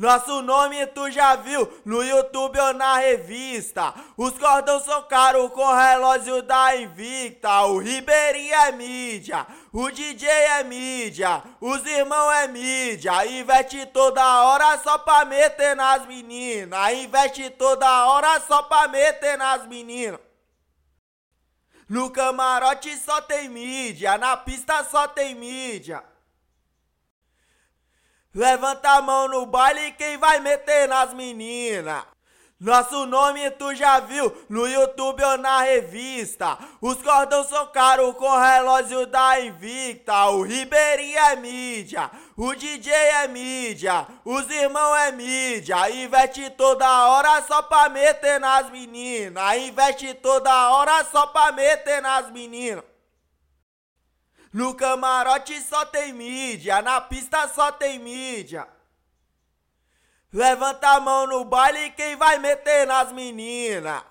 Nosso nome tu já viu no YouTube ou na revista. Os cordões são caros com relógio da Invicta. O Ribeirinho é mídia, o DJ é mídia, os irmãos é mídia. Investe toda hora só pra meter nas meninas. Investe toda hora só pra meter nas meninas. No camarote só tem mídia, na pista só tem mídia. Levanta a mão no baile quem vai meter nas meninas. Nosso nome tu já viu no YouTube ou na revista. Os cordões são caros com relógio da Invicta. O Ribeirinho é mídia, o DJ é mídia, os irmãos é mídia. Investe toda hora só pra meter nas meninas. Investe toda hora só pra meter nas meninas. No camarote só tem mídia, na pista só tem mídia. Levanta a mão no baile quem vai meter nas meninas.